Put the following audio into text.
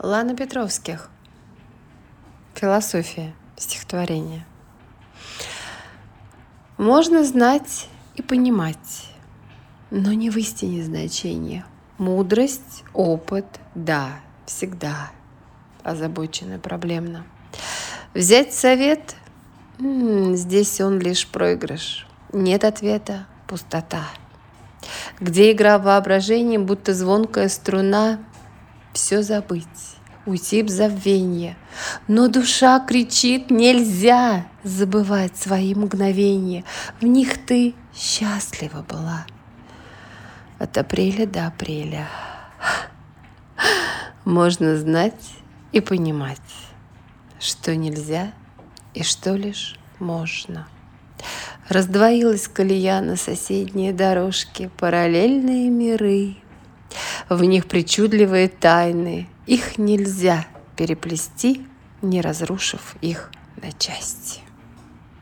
Лана Петровских. Философия стихотворения. Можно знать и понимать, но не в истине значения. Мудрость, опыт, да, всегда озабочена проблемно. Взять совет, здесь он лишь проигрыш. Нет ответа, пустота. Где игра воображения, будто звонкая струна, все забыть, уйти в забвенье. Но душа кричит, нельзя забывать свои мгновения. В них ты счастлива была. От апреля до апреля. Можно знать и понимать, что нельзя и что лишь можно. Раздвоилась колея на соседние дорожки, параллельные миры. В них причудливые тайны, их нельзя переплести, не разрушив их на части.